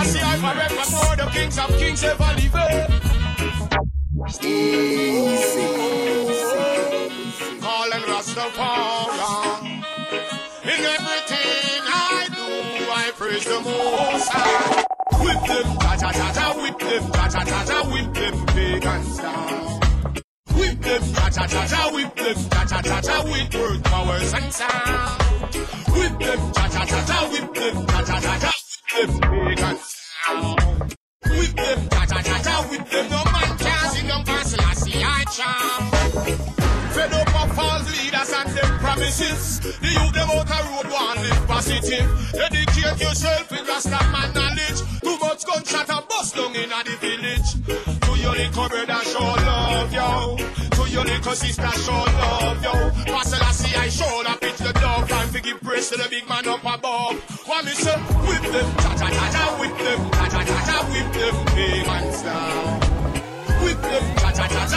Selassie, I forever more the kings of kings ever live. Easy. Rastafari. In everything I do, I praise the Most High. Whip them, Jah Jah Jah whip them, whip them. Whip them, whip them, powers and sound. Whip them, whip them, whip them pagans down. Whip them, Jah Jah Jah whip them. No man can them I up false leaders and them promises. The youth them out a road one live positive. Educate yourself with Rasta man knowledge. Too much gunshot and bust down in the village. To your little brother show love, yo. To your little sister show love, yo. Pastor Lassie I show the pitch the dog. Time to praise to the big man up above. What me say? Whip them,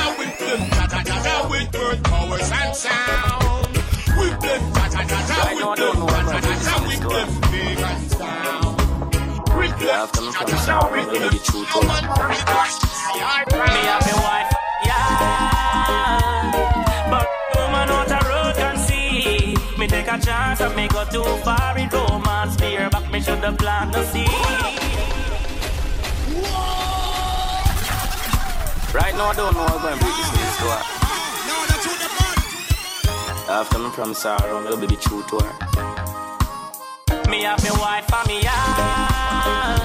cha whip them, Jah Jah Jah with word powers and sound. Whip them, Jah Jah Jah cha, whip them, Jah Jah Jah cha, whip them, pagans down. Whip them, After me Jah Jah Jah, maybe them. the truth No will- man I Me have me wife, yeah. But woman a see. Take a chance and go too far in romance. Back, me should have planted the seed. Right now, I don't know I'm going to break this news to her. After me I'm going to be the truth to her. Me have me wife and me yard.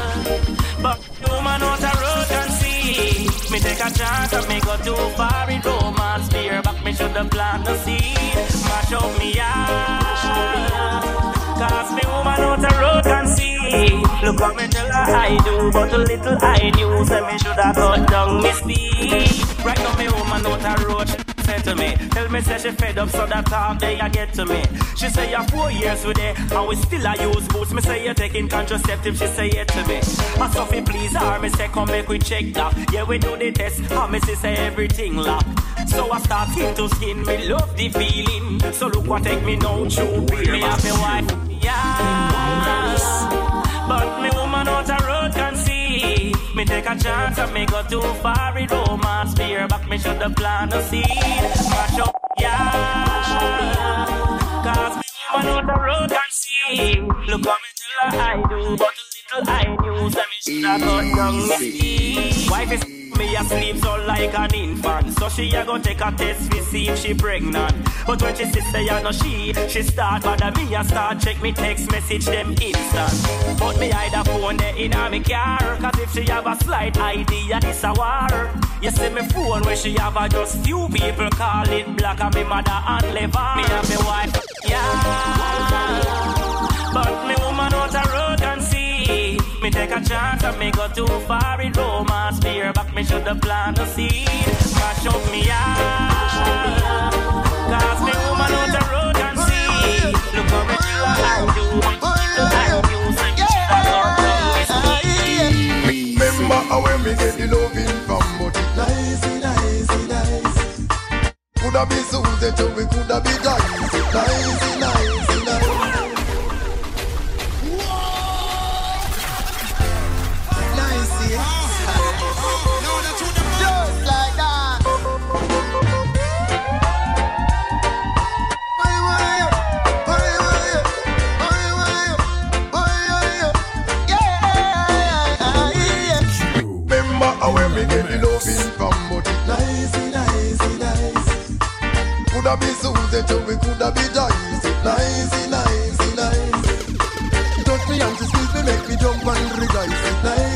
But woman out a road can see. Me take a chance and me go too far in romance. Fear back, me should have planted the seed. Mash up me yard. Cause me woman out a road can see. Look how me tell her I do, but a little I knew. Say me should have cut down me speed. Right now me woman out a road. she Say to me, tell me say she fed up, so that talk they a get to me. She say you're four years with it, and we still a use boots. Me say you're taking contraceptive, she say it to me. I Sophie please her, me say come make we check that. Yeah we do the test, and me say everything lock. So I start skin to skin, me love the feeling. So look what take me now, true Me have me wife. But me woman out a road can see. Me take a chance and me go too far in romance. Fear back, me should have planted a seed. Mash up, yeah. Cause me woman out a road can see. Look how me tell her I do, but little I knew. Say me should have cut down me. Wife is me asleep so like an infant. So she a go take a test to see if she pregnant. But when she say I know she, she start bother me a start check me text message them instant. But me hide a phone there in a me car. Cause if she have a slight idea it's a war. You see me phone where she have a just few people call it black and me mother and liver. Me and me wife, yeah. But me woman out a road take a chance and me go too far in romance. Fear back, me should have planted a seed. Mash up me yard. Cause me woman out the road can see. Look how me do what I do. Look I do. Say me should have gone down this way. Remember how when me get the loving from but it nice, nice, nice. Coulda be Susie too, we coulda be Joyce. Nice, How when me get the loving from but it nice, nice, nice. Coulda be Susie we coulda be Joyce. Nice, nice, nice. Touch me and she squeeze me, make me jump and rejoice. Nice,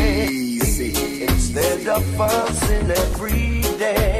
Easy. Instead of fussing every day.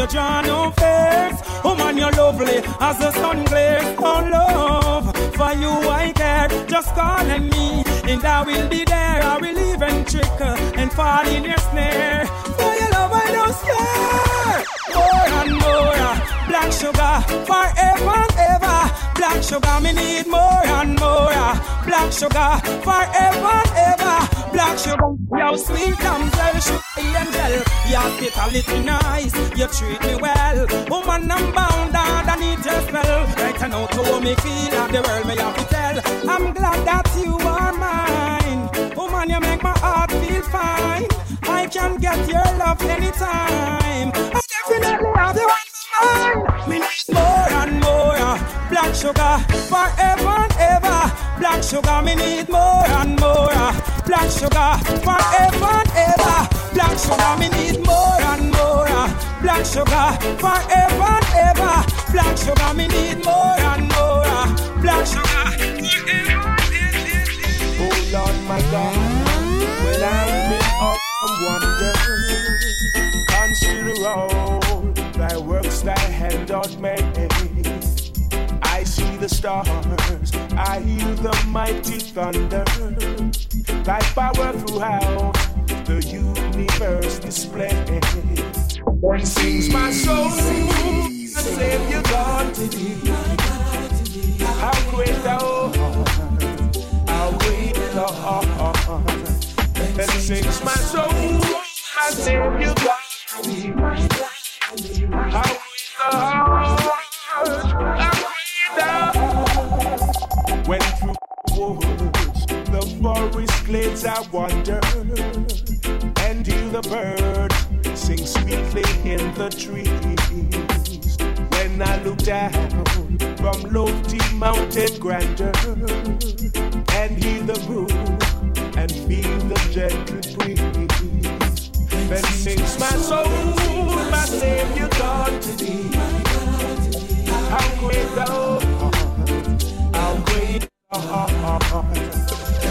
you draw no face. Woman, you're lovely as the sun glares. Oh, love, for you I care. Just call on me, and I will be there. I will even trick and fall in your snare. For your love, I don't scare. More and more, black sugar, forever and ever. Black sugar, me need more and more. Black sugar, forever and ever. Black sugar, yo sweet damsel, sugar angel. Your hospitality nice, you treat me well. Woman, I'm bound underneath your spell. Right now, to how me feel of the world, me have to tell. I'm glad that you are mine. Woman, you make my heart feel fine. I can get your love anytime. I definitely have the one mine. Me need more and more. Black sugar, forever and ever. Black sugar, me need more and more. Black sugar, forever and ever. Black sugar, me need more and more. Black sugar, forever and ever. Black sugar, me need more and more. Black sugar, forever and ever. Oh Lord, my God, when I'm up wonder, consider all thy works thy hand doth make. I see the stars, I hear the mighty thunder, thy power throughout the universe display. Then sings my soul, the Savior God to thee. How great thou art, how great thou art. Then sings my soul, my Savior God to thee. How great thou oh, art, forest glades I wander, and hear the birds sing sweetly in the trees. When I look down from lofty mountain grandeur, and hear the brook and feel the gentle breeze, then sings my soul, my Savior God to thee. How great thou art, how great thou art.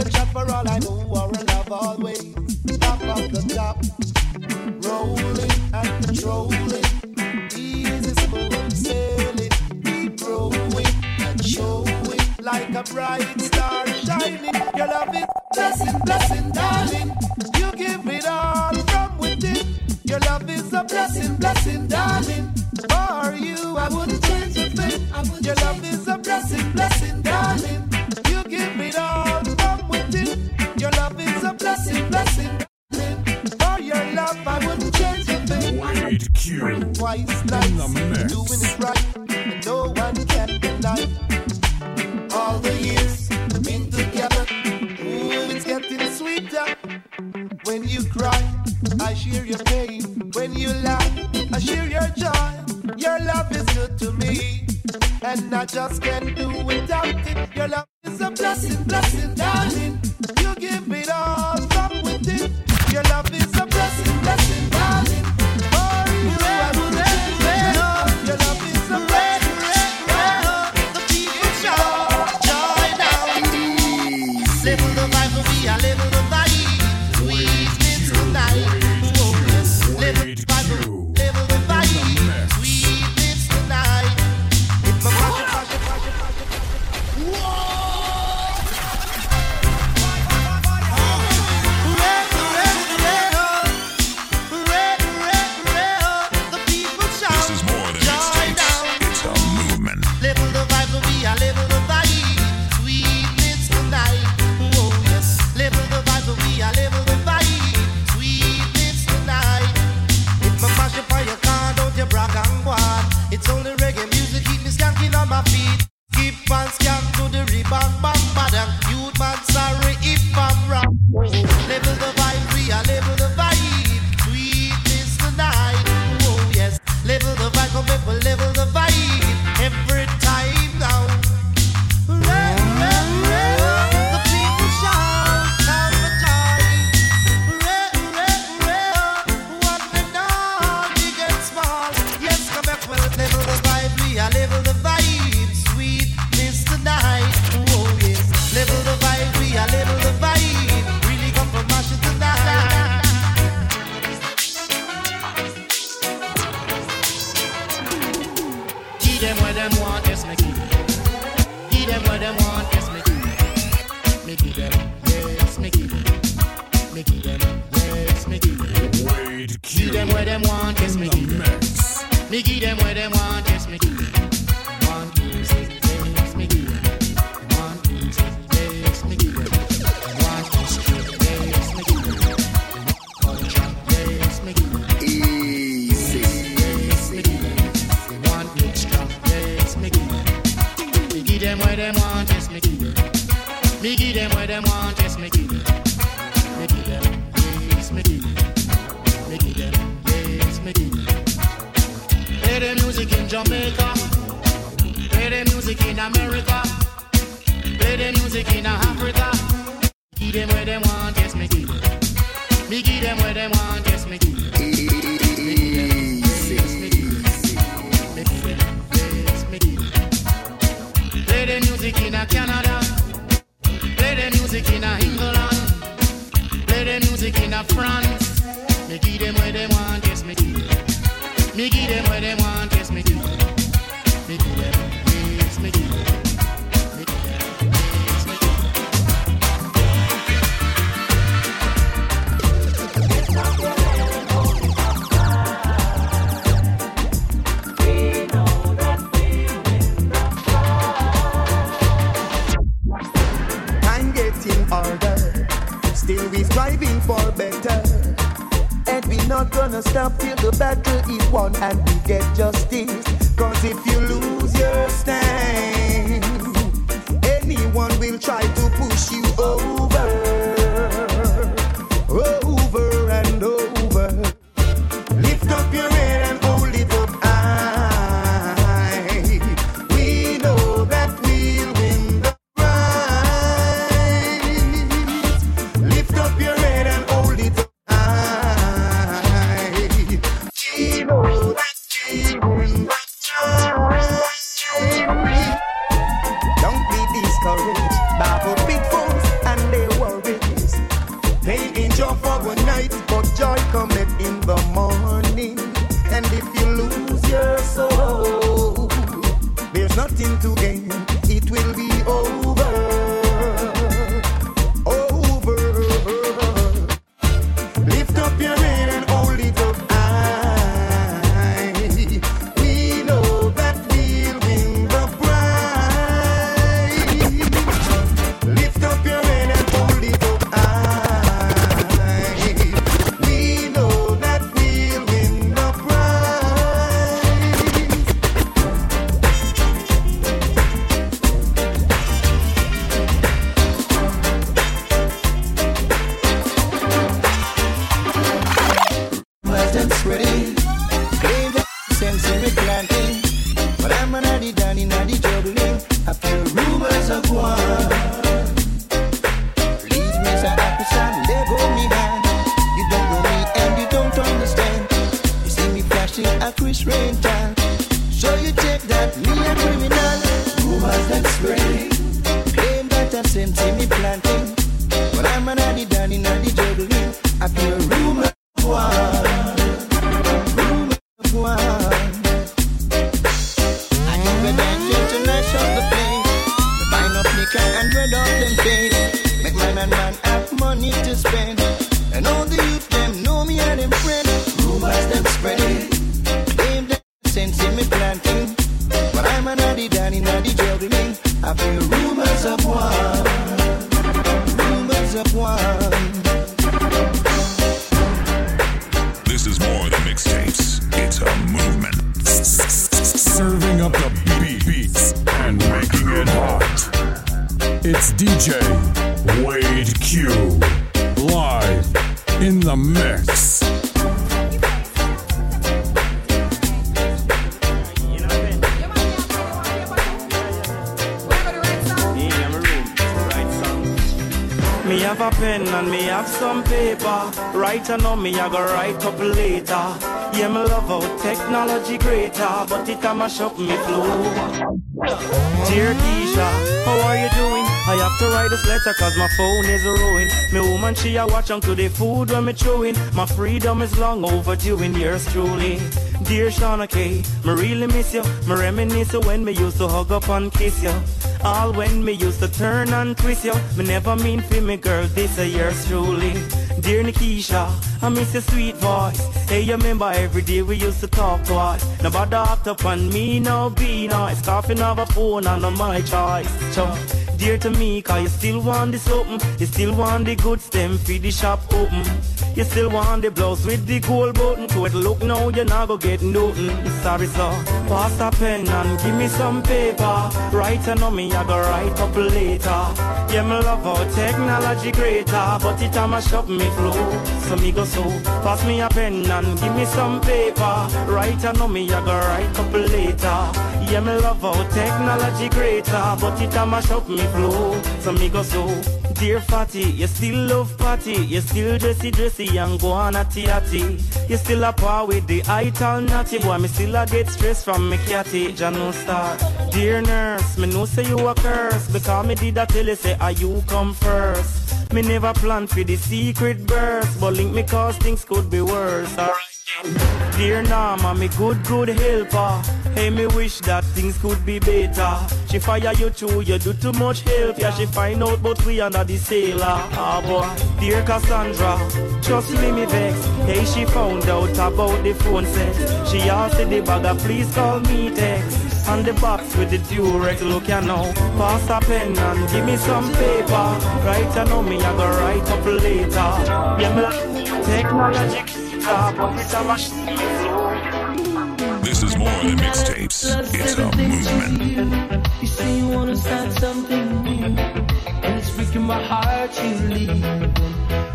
And chat for all I know, or love always. Top of the top, rolling and controlling. Easy smooth sailing, keep growing and showing like a bright star shining. Your love is blessing, blessing, twice nice, doing it right, and no one can deny. All the years we've been together, ooh, it's getting sweeter. When you cry, I share your pain. When you laugh, I share your joy. Your love is good to me, and I just can't do if you have a pen and me have some paper. Right I know me, I go write up later. Yeah, me love how technology greater, but it a mash up me flow. Dear Keisha, how are you doing? I have to write this letter cause my phone is ruined. Me woman, she a watch to the food when me chewing. My freedom is long overdue in yours truly. Dear Shauna K, me really miss you. Me reminisce when me used to hug up and kiss you. All when me used to turn and twist you. Me never mean for me girl, this a yours truly. Dear Nikisha, I miss your sweet voice. Hey, you remember every day we used to talk twice. Nobody act up on me, no be nice. Coughing of a phone and on my choice. So, dear to me, cause you still want this open. You still want the good stem, feed the shop open. You still want the blouse with the gold button. To it look now, you're not gonna get nothing. Sorry, sir. Pass a pen and give me some paper. Write on me, I go write up later. Yeah, me love how technology greater. But it a mash up me flow. So me go so. Pass me a pen and give me some paper. Write on me, I go write up later. Yeah, me love how technology greater. But it a mash up me flow. So me go so. Dear Fatty, you still love party. You still dressy dressy and go on a tatty. You still a par with the ital natty. Boy, me still a get stress from me catty. Jano star. Dear nurse, me know say you a curse. Because me did a tell you say, are you come first? Me never plan for the secret burst. But link me cause things could be worse. Alright. Dear Norma, me good, good helper. Hey, me wish that things could be better. She fire you too, you do too much help. Yeah, she find out but we under the sailor. Ah boy, dear Cassandra, trust me, me vex. Hey, she found out about the phone sex. She asked the bagger, please call me text. And the box with the Durex, look ya now. Pass a pen and give me some paper. Right I know me, I go write up later. Yeah, me like technology, This is more than mixtapes. It's a movement. You say you wanna start something new, and it's breaking my heart you leaving.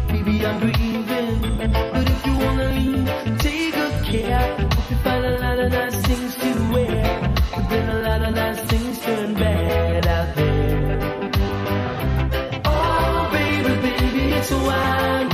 Baby, I'm grieving, but if you wanna leave, take good care. Hope you find a lot of nice things to wear, but then a lot of nice things turn bad out there. Oh, baby, baby, it's a wild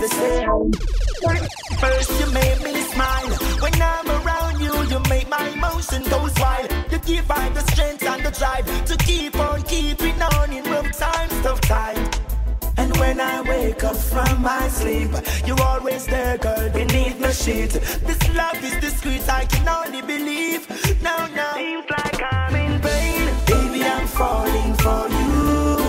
the same. First, you made me smile. When I'm around you, you make my emotion goes wild. You give I the strength and the drive to keep on keeping on in rough times, tough times. And when I wake up from my sleep, you're always there, girl, beneath my sheet. This love is discreet, I can only believe. No, no. Seems like I'm in pain. Baby, I'm falling for you.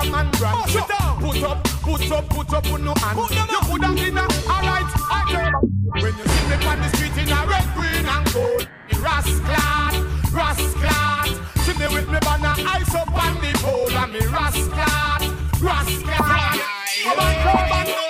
a man brand. Push it. Put up, put up, put up on no hand. Put them up. You put them in a, alright, I care. When you see them on the street in a red, green and gold, the rascal, rascal. See me with me banana eyes up on the pole, and me rascal, rascal. Come on, come on,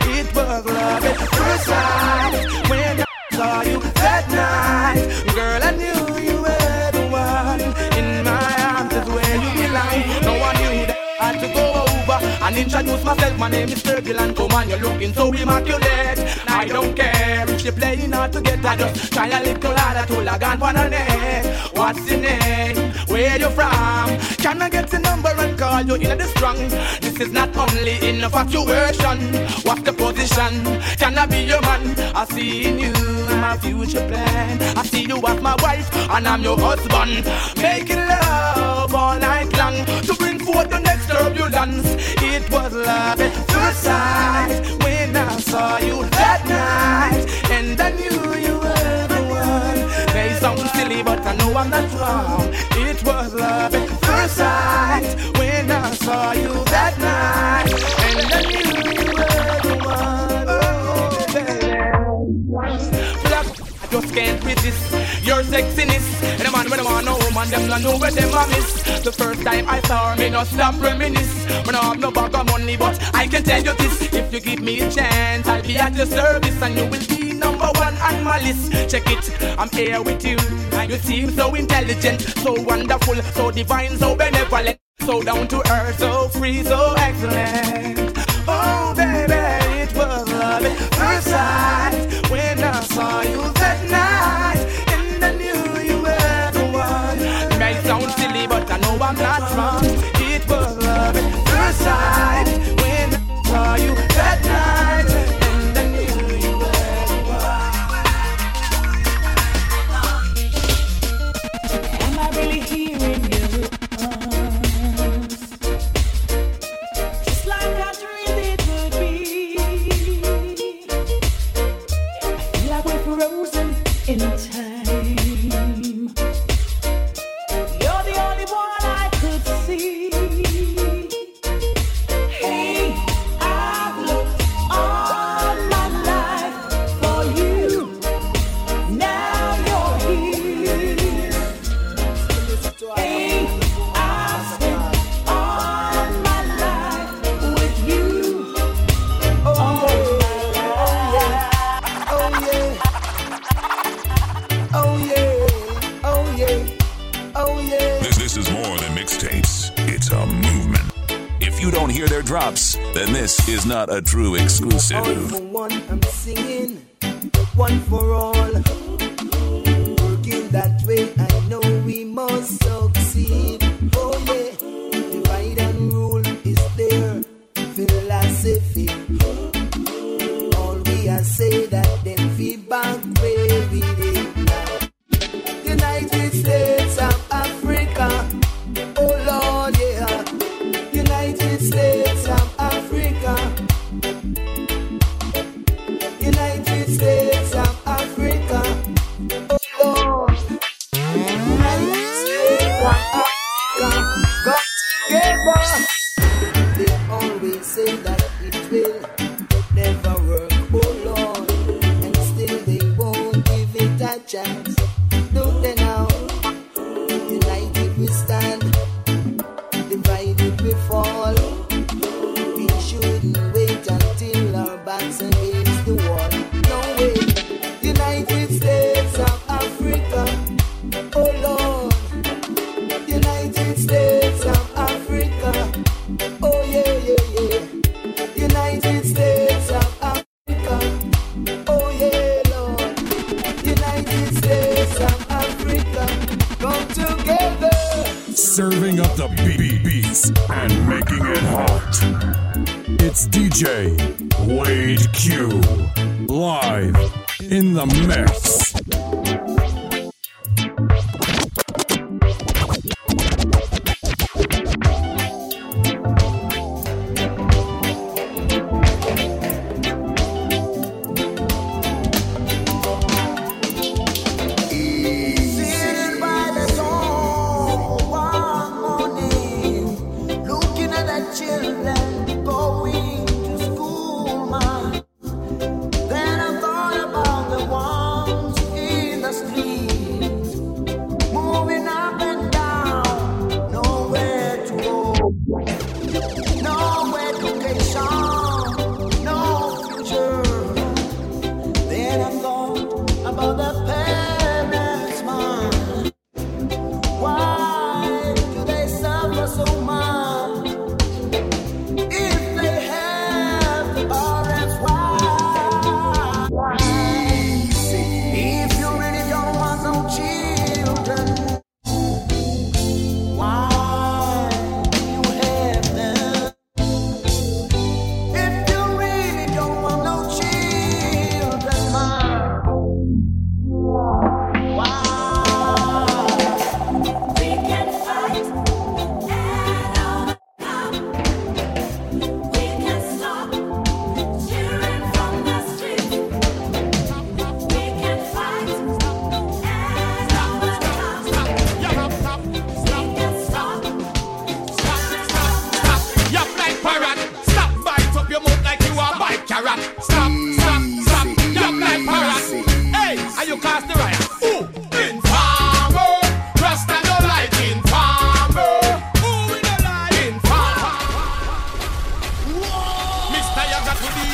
introduce myself, my name is Virgil and come on, you're looking so immaculate. I don't care if you're playing hard to get, I just try a little harder to lag on for the. What's your name? Where you from? Can I get the number and call you in the strong? This is not only in infatuation. What's the position? Can I be your man? I see in you my future plan. I see you as my wife and I'm your husband. Making love all night long to bring forth the when I saw you. them not know where them a miss. The first time I saw her, me no stop reminisce. When I have no bag of money, but I can tell you this: if you give me a chance, I'll be at your service, and you will be number one on my list. Check it, I'm here with you, and you seem so intelligent, so wonderful, so divine, so benevolent, so down to earth, so free, so excellent. Oh, baby, it was love at first sight when I saw you. in time. not a true exclusive. Oh,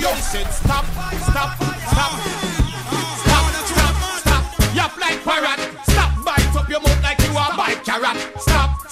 yo. said stop, stop, stop. Stop, stop, stop. You like parrot. Stop, bite up your mouth like you are bite carrot. Stop.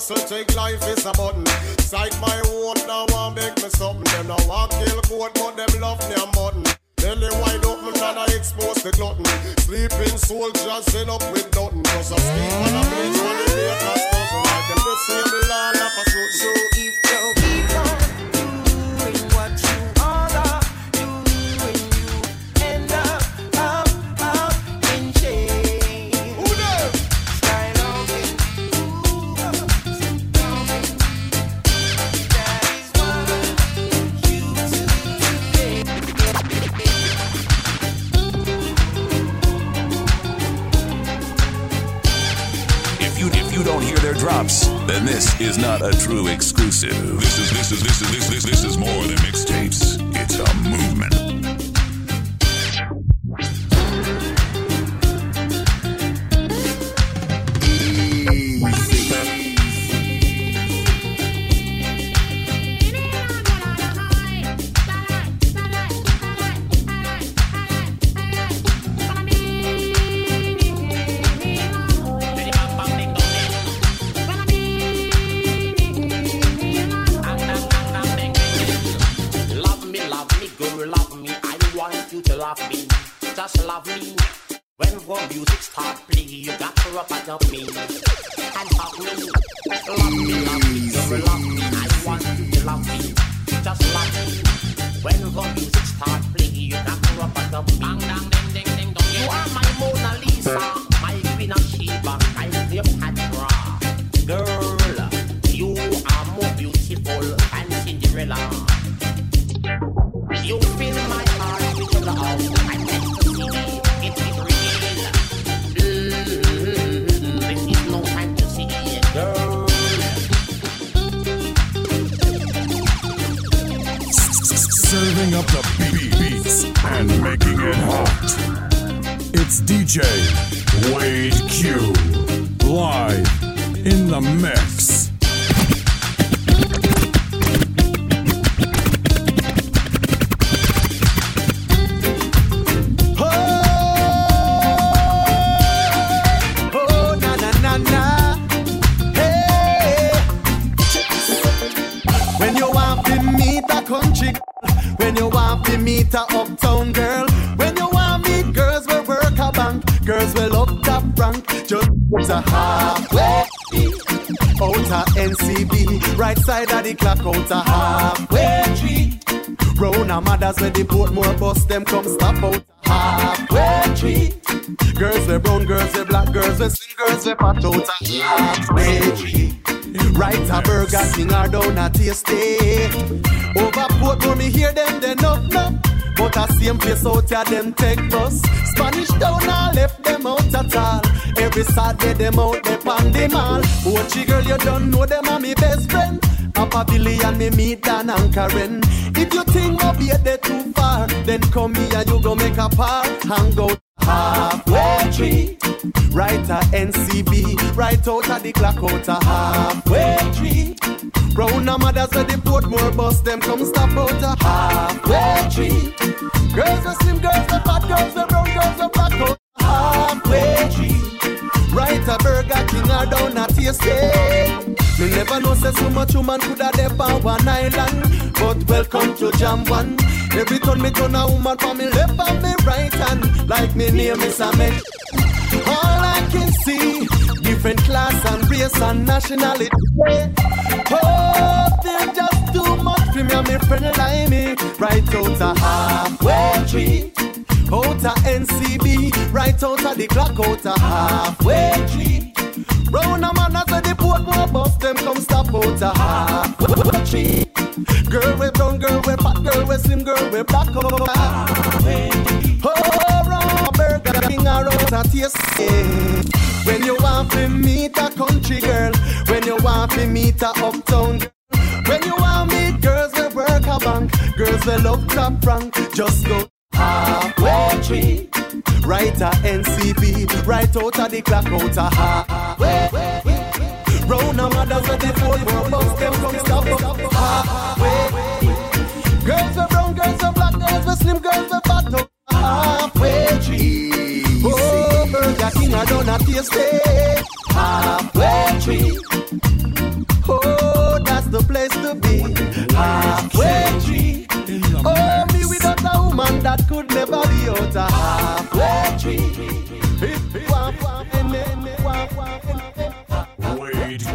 So take life is a button. Sight my own, now want make me something. Them now want kill goat, but them love their mutton. Belly wide open and I expose the glutton. Sleeping soldiers end up with nothing. Cause I sleep on a beach when the Lakers doesn't see the land of a suit. So if you keep on drops, then this is not a true exclusive. This is this is this is this this this is more than mixtapes. It's a movement. Love me. Just love me. When the music start play, you got to rub up me and hug me. Love me, love me, girl, love me. I want you to love me. Just love me. When the music start play, you got to rub up me. Dang, ding, ding, ding, dong. You are my Mona Lisa, my Queen of Sheba, my Cleopatra. Girl, you are more beautiful than Cinderella. You fill Serving up the beats and making it hot. It's DJ Wade Q live in the mix. Rank, just a halfway. Out a NCB, right side of the clock, out a halfway tree. Round a mothers where the Portmore bus, them come stop out a halfway tree. Girls with brown, girls with black, girls with slim, girls with fat out a halfway tree. Right a Burger King or down a Tastee. Over Portmore, me hear them, they up now. But a same place out here, them take bus. Spanish town, I left them out at all. Every Saturday, them out there on the mall. Watchy girl, you don't know them are me best friend. Papa Billy and me meet Dan and Karen. If you think of be there too far, then come here, you go make a park. Hang out halfway tree. Right a NCB, right out of the clock out a halfway tree. Round a mothers where the Portmore bus, them come stop out a halfway tree. Girls with slim, girls with fat, girls with brown, girls with black out halfway tree. Right a Burger King or down a Tastee. Me never know say so much woman coulda dep on one island, but welcome to Jam One. Every time me turn a woman for me left and me right hand, like me name is Ahmed. All I can see, different class and race and nationality. Oh, they're just too much for me and me friend like me. Right out a halfway tree. Out a NCB, right out of the clock, out a halfway tree. Round a them come stop out a tree. Girl with brown, girl with fat, girl with slim, girl with black. Oh, round a burger, king a road a taste. When you want to meet a country girl, when you want to meet a uptown girl, when you want meet girls with work a bank. Girls they love top rank. Just go halfway tree. Right a NCB, right out of the clock out a halfway. Round a mothers with the Portmore bus them come stop up halfway. Girls are brown, girls are black, girls are slim, girls are fat up halfway tree. Oh, Burger King, I don't to stay halfway tree. Oh, that's the place to be. Halfway tree. Oh, me without a woman that could never be out a halfway tree.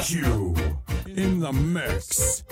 Q in the mix.